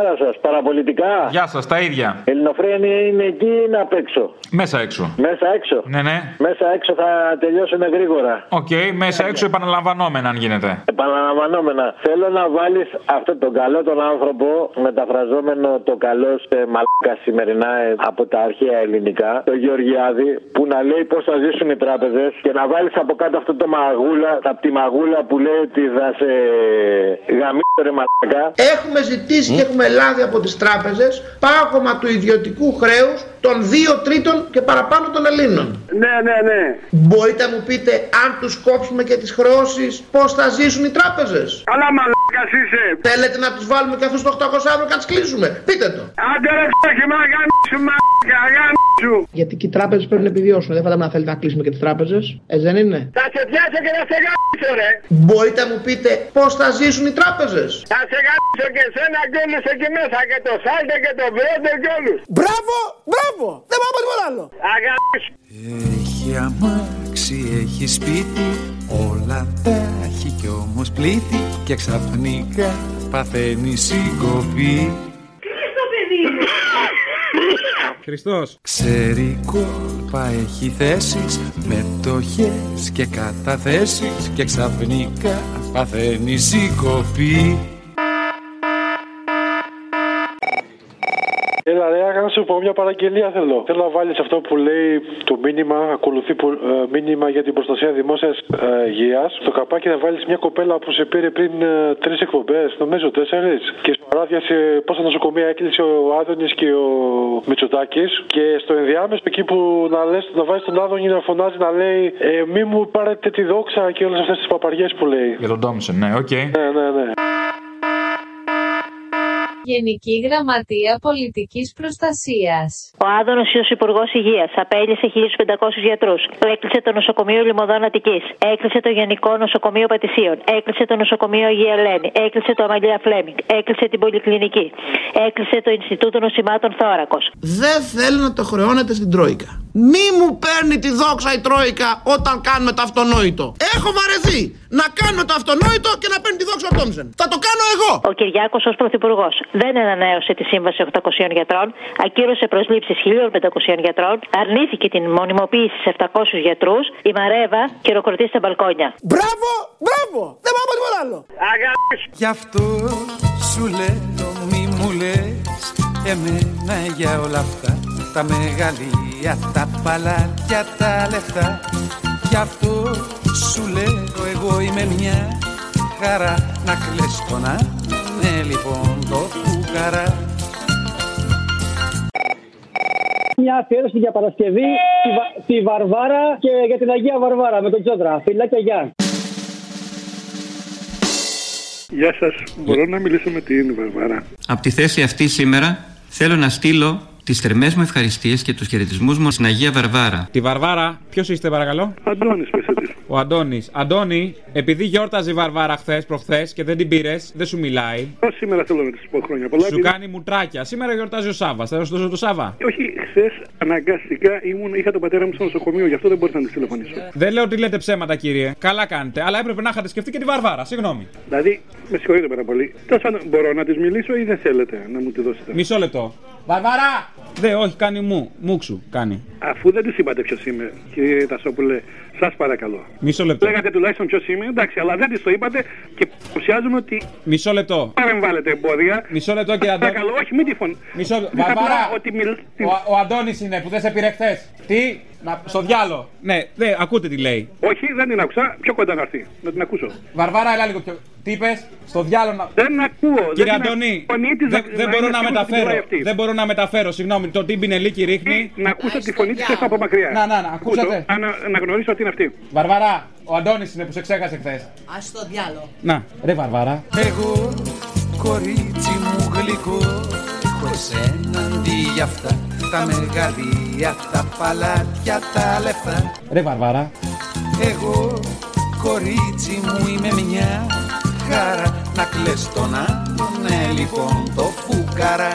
καλημέρα σας. Παραπολιτικά. Γεια σας, τα ίδια. Ελληνοφρένια είναι εκεί ή είναι απ' έξω; Μέσα έξω. Μέσα έξω; Ναι, ναι. Μέσα έξω θα τελειώσουν γρήγορα. Οκ, μέσα έξω επαναλαμβανόμενα αν γίνεται. Επαναλαμβανόμενα. Θέλω να βάλεις αυτόν τον καλό τον άνθρωπο, μεταφραζόμενο το καλό σε μαλάκα σημερινά ε, από τα αρχαία ελληνικά, το Γεωργιάδη, που να λέει πώς θα ζήσουν οι τράπεζες και να βάλεις από κάτω αυτό το μαγούλα, από τη μαγούλα που λέει ότι θα σε γαμίσω ρε μαλάκα. Έχουμε ζητήσει και έχουμε λάβει από τις τράπεζες πάγωμα του ιδιωτικού χρέους των δύο τρίτων και παραπάνω των Ελλήνων. Ναι, ναι, ναι. Μπορείτε να μου πείτε αν τους κόψουμε και τις χρεώσεις πώς θα ζήσουν οι τράπεζες; Αλλά μαλάκα είσαι. Θέλετε να τους βάλουμε και αυτούς το 800 ευρώ και να τις κλείσουμε. Πείτε το. Άντε ρε ξέχει μα γαμίσου μαλάκα, γαμίσου. Γιατί και οι τράπεζες πρέπει να επιβιώσουν. Δεν φαντάμε να θέλετε να κλείσουμε και τις τράπεζες. Ε, δεν είναι; Θα σε πιάσω και θα σε γαμίσω ρε. Μπορείτε να μου πείτε πώς θα ζήσουν οι τράπεζες. Θα σε γαμίσω και εσένα και όλους εκεί μέσα και το σάλτε και το βρόντε και όλους. Μπράβο, μπράβο. Δεν πάω τίποτα άλλο. Αγαμίσου. Έχει αμάξι, έχει σπίτι Όλα τα έχει κι όμως πλήτη Και ξαφνικά παθαίνει συγκοπή. Χριστός. Ξέρει κόλπα έχει θέσεις Μετοχές και καταθέσεις Και ξαφνικά παθαίνει συγκοπή Έλα, ρε, να σου πω μια παραγγελία θέλω. Θέλω να βάλεις αυτό που λέει το μήνυμα, ακολουθεί που, ε, μήνυμα για την προστασία δημόσιας ε, υγείας. Στο καπάκι να βάλεις μια κοπέλα που σε πήρε πριν ε, τρεις εκπομπές, νομίζω τέσσερις. Και στο παράδιασε πόσα νοσοκομεία έκλεισε ο Άδωνης και ο Μητσοτάκης. Και στο ενδιάμεσο εκεί που να, λες, να βάζεις τον Άδωνη να φωνάζει να λέει ε, Μη μου πάρετε τη δόξα και όλες αυτές τις παπαριές που λέει. Για τον Τόμσον, ναι, οκ. Ναι, ναι, ναι. Γενική Γραμματεία Πολιτικής Προστασίας. Ο Άδωνις ως Υπουργός Υγείας απέλυσε 1.500 γιατρούς. Έκλεισε το νοσοκομείο Λοιμωδών Αττικής. Έκλεισε το Γενικό Νοσοκομείο Πατησίων. Έκλεισε το νοσοκομείο Αγία Ελένη. Έκλεισε το Αμαλία Φλέμινγκ. Έκλεισε την Πολυκλινική. Έκλεισε το Ινστιτούτο Νοσημάτων Θώρακο. Δεν θέλω να το χρεώνετε στην Τρόικα. Μη μου παίρνει τη δόξα η Τρόικα όταν κάνουμε το αυτονόητο. Έχω βαρεθεί να κάνουμε το αυτονόητο και να παίρνει τη δόξα ο Τόμσεν. Θα το κάνω εγώ. Ο Κυριάκος ως Πρωθυπουργός δεν ανανέωσε τη σύμβαση 800 γιατρών, ακύρωσε προσλήψεις 1.500 γιατρών, αρνήθηκε την μονιμοποίηση σε 700 γιατρούς, η Μαρέβα χειροκροτεί στα μπαλκόνια. Μπράβο, μπράβο. Δεν πάω τίποτα άλλο. Γι' αυτό σου λέω μη μου λες Εμένα για όλα αυτά Τα μεγαλεία, τα παλάτια, τα λεφτά Γι' αυτό σου λέω εγώ είμαι μια χαρά Να κλαις τον ναι λοιπόν το φουκαρά Μια αφιέρωση για Παρασκευή στη, Βα- στη Βαρβάρα και για την Αγία Βαρβάρα με τον Τσόντρα. Φιλάκια, γεια. Γεια σας. Μπορώ να μιλήσω με την Βαρβάρα; Από τη θέση αυτή σήμερα θέλω να στείλω τις θερμές μου ευχαριστίες και τους χαιρετισμούς μου στην Αγία Βαρβάρα. Τη Βαρβάρα, ποιος είστε παρακαλώ; Αντώνης, πέσε τη. Ο Αντώνης. Αντώνη, επειδή γιόρταζε η Βαρβάρα χθες προχθές και δεν την πήρες, δεν σου μιλάει. Σήμερα θέλω να της πω χρόνια πολλά. Σου κάνει μουτράκια. Σήμερα γιορτάζει ο Σάβα. Θα σου δώσω το Σάβα. Όχι, χθες αναγκαστικά ήμουν, είχα τον πατέρα μου στο νοσοκομείο, γι' αυτό δεν μπορούσα να της τηλεφωνήσω. Δεν λέω ότι λέτε ψέματα, κύριε. Καλά κάνετε. Αλλά έπρεπε να είχατε σκεφτεί και τη Βαρβάρα. Συγγνώμη. Δηλαδή, με συγχωρείτε πάρα πολύ. Τέλος πάντων, μπορώ να της μιλήσω ή δεν θέλετε να μου τη δώσετε; Μισό λεπτό. Βαρβάρα! Δε, όχι, κάνει μου. Μουξου, κάνει. Αφού δεν της είπατε ποιος είμαι, κύριε Τασόπουλε, σας παρακαλώ. Μισό λεπτό. Λέγατε τουλάχιστον ποιος είμαι, εντάξει, αλλά δεν της το είπατε και παρουσιάζουμε ότι Μισό λεπτό. παρεμβάλλετε εμπόδια. Μισό λεπτό, κύριε Αντώνη. Παρακαλώ, όχι, μην τη φωνή. Μισό λεπτό. Πείτε απλά Βαρβάρα! Ότι μιλ... Ο, ο Αντώνης είναι που δεν σε πήρε χθες. Τι; Να, στο διάλο. Ναι, δε, ακούτε τι λέει. Όχι, δεν την άκουσα. Πιο κοντά να έρθει. Να την ακούσω. Βαρβάρα, έλα λίγο πιο. Τι είπες, στο διάλο να. Δεν ακούω. Κύριε δεν την Αντώνη, ακ- φωνή της δεν, να- δεν να μπορώ είναι να σίγουρος ότι μιλάει μεταφέρω. αυτή. Δεν μπορώ να μεταφέρω, συγγνώμη. Το τι μπινελίκι ρίχνει. Να ακούσω τη φωνή της από μακριά. Να, να, να, Ακούσω, ακούσατε. Να, να γνωρίσω ότι είναι αυτή. Βαρβαρά, ο Αντώνης είναι που σε ξέχασε χθες. Α το διάλο. Να, ρε Βαρβαρά. Εγώ κορίτσι μου γλυκό Έχω εσένα αντί για αυτά Τα μεγαλεία, τα παλάτια, τα λεφτά. Ρε Βαρβαρά. Εγώ κορίτσι μου είμαι μια χαρά. Να κλαις τον άλλον, ναι λοιπόν το φουκαρά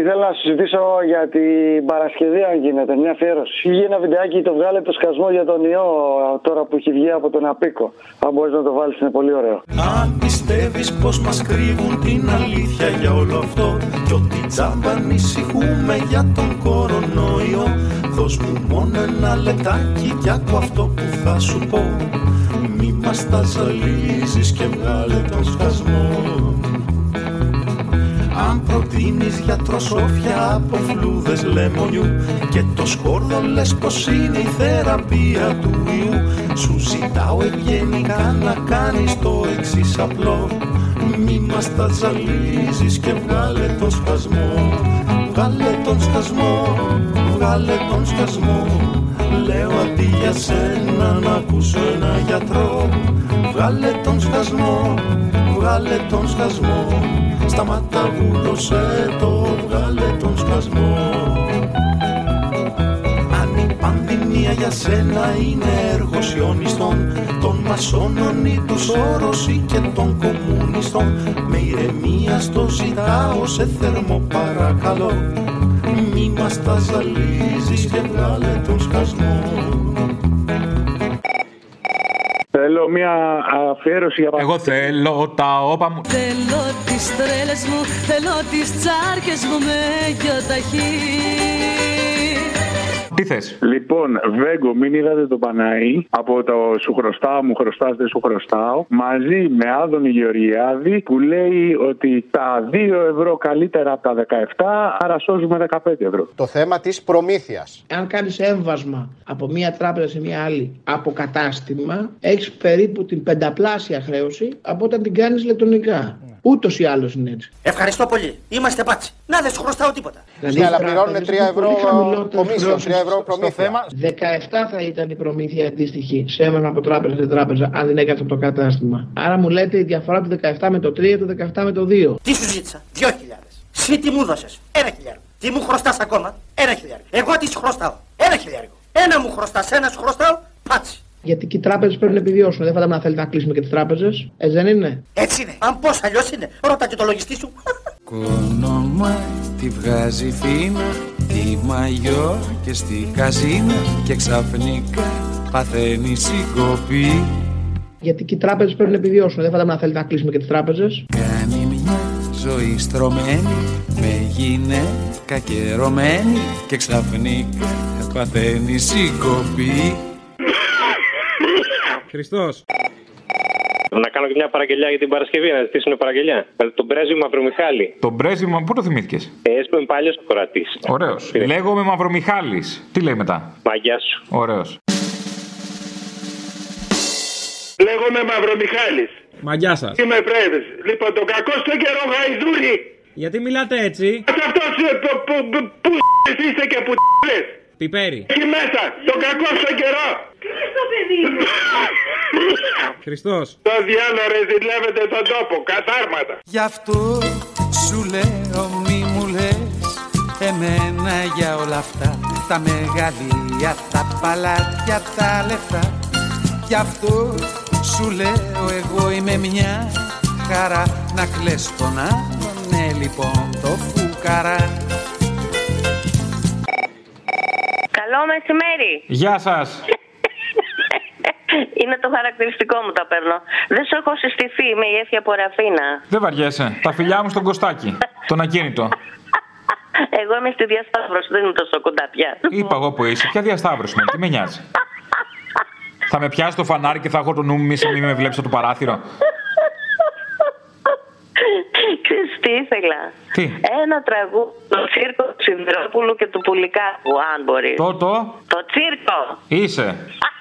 Ήθελα να συζητήσω για την Παρασκευή, αν γίνεται, μια αφιέρωση. Είχε ένα βιντεάκι το βγάλε το σκασμό για τον ιό τώρα που έχει βγει από τον Απίκο. Αν μπορείς να το βάλεις, είναι πολύ ωραίο. Αν πιστεύεις πως μας κρύβουν την αλήθεια για όλο αυτό Κι ότι τζάμπα ανησυχούμε για τον κορονοϊό Δώσ' μου μόνο ένα λεπτάκι κι άκου αυτό που θα σου πω Μη μας τα ζαλίζεις και βγάλε τον σκασμό αν προτείνεις γιατροσόφια από φλούδες λεμονιού. Και το σκόρδο λες πως είναι η θεραπεία του ιού. Σου ζητάω ευγενικά να κάνεις το εξής απλό. Μη μας τα ζαλίζεις και βγάλε τον σκασμό. Βγάλε τον σκασμό, βγάλε τον σκασμό. Λέω αντί για σένα να ακούσω ένα γιατρό. Βγάλε τον σκασμό, βγάλε τον σκασμό Σταμάτα βούλωσε το, βγάλε τον σκασμό Αν η πανδημία για σένα είναι έργο σιωνιστών Των μασόνων ή του Σόρος ή και των κομμουνιστών Με ηρεμία στο ζητάω σε θερμό παρακαλώ. Μη μας τα ζαλίζεις και βγάλε τον σκασμό Θέλω μια αφιέρωση για Εγώ θέλω τα όπα μου. Θέλω τις τρέλες μου, θέλω τις τσάρκες μου με γιοταχή Τι θες; Λοιπόν, Βέγκο, μην είδατε το Παναή από το Σου χρωστάω, μου χρωστάς, δεν σου χρωστάω. Μαζί με Άδωνη Γεωργιάδη που λέει ότι τα 2 ευρώ καλύτερα από τα 17, άρα σώζουμε 15 ευρώ. Το θέμα της προμήθειας. Αν κάνεις έμβασμα από μία τράπεζα σε μία άλλη από κατάστημα, έχεις περίπου την πενταπλάσια χρέωση από όταν την κάνεις ηλεκτρονικά. Ούτως ή άλλως είναι έτσι. Ευχαριστώ πολύ. Είμαστε πάτσι. Να δεν σου χρωστάω τίποτα. Ναι, αλλά πληρώνουν 3 ευρώ κομίσιο, 3 ευρώ προμήθεια. 17 θα ήταν η προμήθεια αντίστοιχη σε έμβασμα από τράπεζα σε τράπεζα, αν δεν έκανε από το κατάστημα. Άρα μου λέτε η διαφορά του 17 με το 3, το 17 με το 2. Τι σου ζήτησα; 2.000. Συ τι μου δώσες; Ένα χιλιάρικο. Τι μου χρωστάς ακόμα; Ένα χιλιάρικο. Εγώ τις σου χρωστάω. Ένα χιλιάρικο. Ένα μου χρωστάς, ένας σου χρωστάω. Πάτσι. Γιατί και οι τράπεζες πρέπει να επιβιώσουν. Δεν φαντάζομαι να θέλετε να κλείσουμε και τις τράπεζες. Έτσι δεν είναι; Έτσι είναι. Αν πώς αλλιώς είναι. Ρώτα και το λογιστή σου. Κόνομα τη βγάζει φίνα Τη μαγιό και στη καζίνα Και ξαφνικά παθαίνει συγκοπή Γιατί και οι τράπεζες πρέπει να επιβιώσουν. Δεν φαντάζομαι να θέλετε να κλείσουμε και τις τράπεζες. Κάνει μια ζωή στρωμένη Με γυναίκα και ρωμένη Και ξαφνικά παθαίνει συγκοπή Χριστός. Να κάνω και μια παραγγελιά για την Παρασκευή, να ζητήσουν παραγγελιά. Με τον πρέσβη Μαυρομιχάλη. Τον πρέσβημα, πού το θυμήθηκες; Ε, είμαι παλιός ακροατής. Ωραίος. Λέγομαι Μαυρομιχάλης. Τι λέει μετά; Μαγιά σου. Ωραίος. Λέγομαι Μαυρομιχάλης. Μαγιά σας. Είμαι πρέσβης. Λοιπόν, τον κακό στο καιρό γαϊδούρι. Γιατί μιλάτε έτσι; Αυτός που είστε και που λες. Πιπέρι. Εκεί μέσα, τον κακό στο καιρό. Τι στο παιδί μου; Χριστός. Το διάλογο ρε ζηλεύετε τον τόπο, καθάρματα. Γι' αυτό σου λέω μη μου λες Εμένα για όλα αυτά Τα μεγαλεία, τα παλάτια, τα λεφτά Γι' αυτό σου λέω εγώ είμαι μια χαρά Να κλαις τον άλλον, ναι λοιπόν το φουκαρά Καλό μεσημέρι. Γεια σας. Είναι το χαρακτηριστικό μου τα παίρνω. Δεν σου έχω συστηθεί, είμαι η Έφια από Ραφίνα. Δεν βαριέσαι. Τα φιλιά μου στον Κωστάκι. Τον ακίνητο. Εγώ είμαι στη διασταύρωση, δεν είμαι τόσο κοντά πια. Είπα εγώ που είσαι. Ποια διασταύρωση με, τι με νοιάζει. θα με πιάσει το φανάρι και θα έχω το νου μου μη μη με βλέπεις από το παράθυρο. Ξέρεις τι ήθελα. Τι; Ένα τραγούδι, το τσίρκο του Σιδηρόπουλου και του Πουλικάκου, αν μπορείς. Το, το. Το τσίρκο. Είσαι.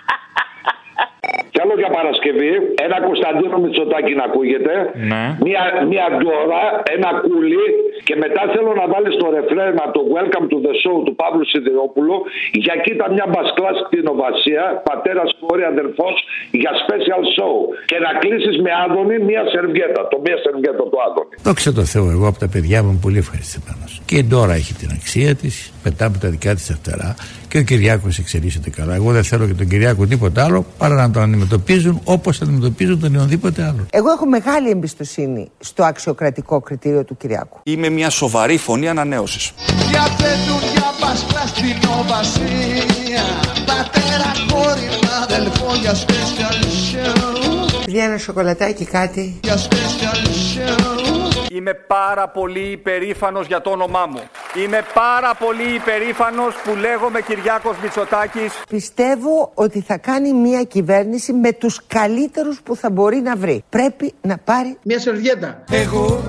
Κι άλλο για Παρασκευή, ένα Κωνσταντίνο Μητσοτάκη να ακούγεται. Ναι. Μία, μία ντόρα, ένα κούλι και μετά θέλω να βάλεις το ρεφρέν από το Welcome to the Show του Παύλου Σιδηρόπουλου. Για κοίτα μια μπασκλά στην Οβασία, πατέρας κόρη, αδερφός για special show. Και να κλείσεις με Άδωνη μία σερβιέτα. Το μία σερβιέτα του Άδωνη. Δόξα τω Θεώ, εγώ από τα παιδιά μου είμαι πολύ ευχαριστημένο. Και η Ντόρα έχει την αξία της, μετά από τα δικά της τα φτερά. και ο Κυριάκος εξελίσσεται καλά. Εγώ δεν θέλω και τον Κυριάκο τίποτα άλλο παρά να τον αντιμετωπίζουν όπως αντιμετωπίζουν τον οποιονδήποτε άλλο. Εγώ έχω μεγάλη εμπιστοσύνη στο αξιοκρατικό κριτήριο του Κυριάκου. Είμαι μια σοβαρή φωνή ανανέωσης. Διαθέτουν για πασπλά στην οβασία Πατέρα, κόρη, αδελφό για special show Για ένα σοκολατάκι κάτι. Για special show Είμαι πάρα πολύ υπερήφανος για το όνομά μου. Είμαι πάρα πολύ υπερήφανος που λέγομαι Κυριάκος Μητσοτάκης. Πιστεύω ότι θα κάνει μια κυβέρνηση με τους καλύτερους που θα μπορεί να βρει. Πρέπει να πάρει Μια σερβιέτα. Εγώ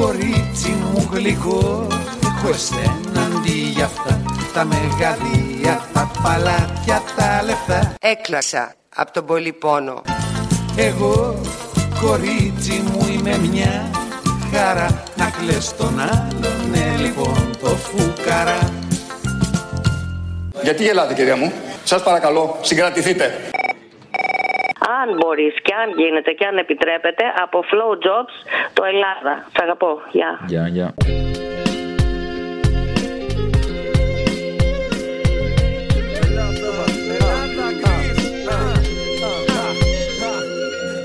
κορίτσι μου γλυκό Έχω εσένα αντί για αυτά Τα μεγαλεία, τα παλάτια, τα λεφτά Έκλασα από τον πολύ πόνο. Εγώ κορίτσι μου είμαι μια χαρά Να κλαις τον άλλον, ναι λοιπόν το φούκαρα Γιατί γελάτε κυρία μου; Σας παρακαλώ, συγκρατηθείτε. Αν μπορείς και αν γίνεται και αν επιτρέπετε, από Flow Jobs το Ελλάδα. Σ' αγαπώ. Γεια. Γεια, γεια.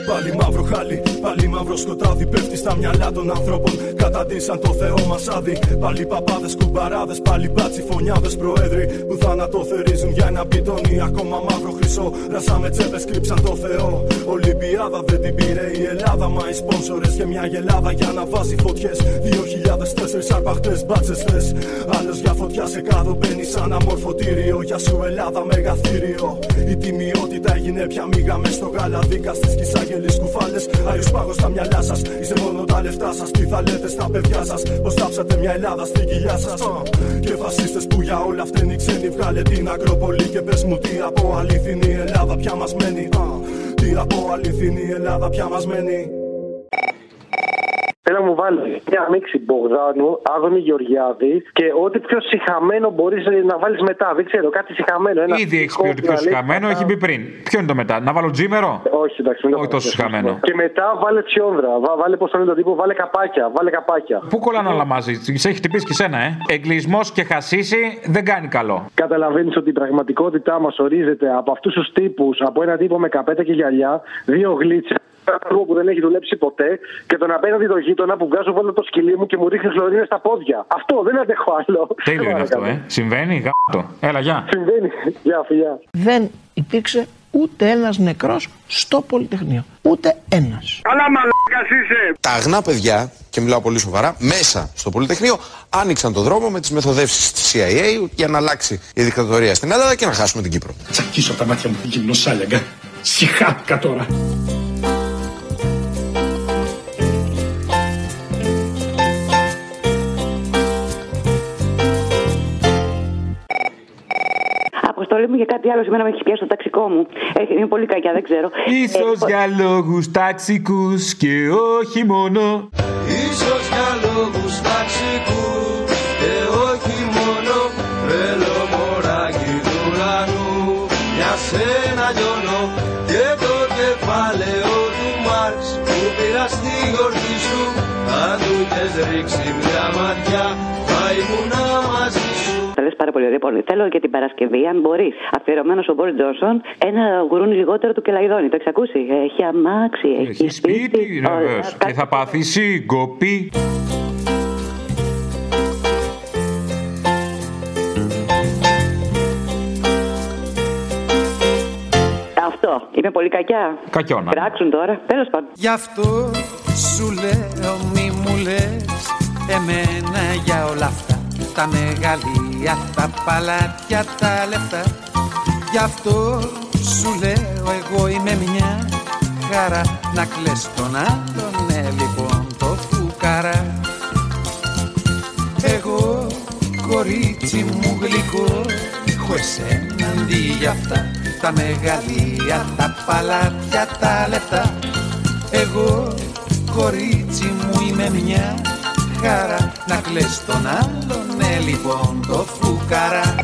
Πάλι μαύρο χάλι, πάλι μαύρος σκοτάδι Πέφτει στα μυαλά των ανθρώπων. Καταντήσαν το Θεό μας άδει. Πάλι παπάδες, κουμπαράδες, πάλι μπάτσι φωνιάδες προέδροι Που θάνατο θερίζουν για ένα μπιτόνι Ακόμα μαύρο χρυσό, ρασάμε τσέπες, κρύψαν το Θεό. Ολυμπιάδα δεν την πήρε η Ελλάδα Μα οι σπόνσορες και μια γελάδα για να βάζει φωτιές. 2004 αρπαχτές μπάτσες θες. Άλλος για φωτιά σε κάδο μπαίνει σαν αμορφωτήριο. Για σου Ελλάδα μεγαθύριο. Η τιμιότητα έγινε πια μίγα μες στο γαλαδίκα στις κυσάγελε κουφάλες. Άριο πάγο στα μυαλά σας. Είστε μόνο τα λεφτά σας. Τι θα λέτε στα παιδιά σας; Πω θάψατε μια Ελλάδα στην κοιλιά σας; Και φασίστες που για όλα φταίνει ξένοι. Βγάλε την Ακρόπολη και πες μου τι από αληθινή Ελλάδα πια μας μένει. Α, Τι από αληθινή Ελλάδα πια μας μένει. Θέλω να μου βάλει μια μίξη Μπογδάνου, Άδωνη Γεωργιάδη και ό,τι πιο συχαμένο μπορείς να βάλεις μετά. Δεν ξέρω, κάτι συχαμένο. Ένα Ήδη έχεις πει ότι πιο συχαμένο, έχει πει πριν. Ποιο είναι το μετά, να βάλω τζίμερο; Όχι, εντάξει, μην το Όχι τόσο συχαμένο. Και μετά βάλε τσιόνδρα. Βά- Βάλε πώς τον τύπο, βάλε καπάκια. Βάλε καπάκια. Πού κολλάνε όλα μαζί, σε έχει χτυπήσει και σένα, ε; Εγκλισμός και χασίσει δεν κάνει καλό. Καταλαβαίνεις ότι η πραγματικότητά μας ορίζεται από αυτούς τους τύπους, από ένα τύπο με καπέτα και γυαλιά, δύο γλίτσες. Ένα άνθρωπο που δεν έχει δουλέψει ποτέ και τον απέναντι το γείτονα που βγάζω βάλω το σκυλί μου και μου ρίχνει χλωρίνε στα πόδια. Αυτό δεν αντέχω άλλο. Τέλειο είναι αυτό, ε. Συμβαίνει, γάτο. Έλα, γεια. Συμβαίνει. Γεια, φιλιά. Δεν υπήρξε ούτε ένας νεκρός στο Πολυτεχνείο. Ούτε ένας. Καλά μαλάκας είσαι. Τα αγνά παιδιά, και μιλάω πολύ σοβαρά, μέσα στο Πολυτεχνείο άνοιξαν το δρόμο με τις μεθοδεύσεις της CIA για να αλλάξει η δικτατορία στην Ελλάδα και να χάσουμε την Κύπρο. Τσακίσω τα μάτια μου γυμνοσάλιαγκα. Συχάθηκα τώρα. Αποστολή μου για κάτι άλλο. Σήμερα με έχεις πιάσει το ταξικό μου. Έχει, είναι πολύ κακιά, δεν ξέρω. Ίσως Ε, για λόγους ταξικούς και όχι μόνο. Ίσως για λόγους ταξικούς και όχι μόνο Θέλω μωράκι του ουρανού για σένα λιώνω και το κεφάλαιο του Μάρξ που πήρα στη γιορτή σου αν του είχες ρίξει μια ματιά πολύ ωραία. Λοιπόν, θέλω και την Παρασκευή, αν μπορεί, αφιερωμένος ο Μπόρι Τζόνσον, ένα γουρούνι λιγότερο του Κελαϊδόνι. Το έχεις ακούσει; Έχει αμάξι, έχει, Έχει σπίτι, Ωραία, βεβαίως. Και θα πάθεις σύγκοπη. Αυτό. Είναι πολύ κακιά. Κακιόνα. Κράξουν τώρα. Τέλος πάντων. Γι' αυτό σου λέω μη μου λες Εμένα για όλα αυτά Τα μεγαλεία, τα παλάτια, τα λεφτά Γι' αυτό σου λέω εγώ είμαι μια χαρά. Να κλαις τον άλλον, ναι λοιπόν το φουκαρά. Εγώ κορίτσι μου γλυκό Έχω εσένα αντί για αυτά. Τα μεγαλεία, τα παλάτια, τα λεφτά. Εγώ κορίτσι μου είμαι μια χαρά Να κλαις τον άλλον, ναι λοιπόν το φουκαρά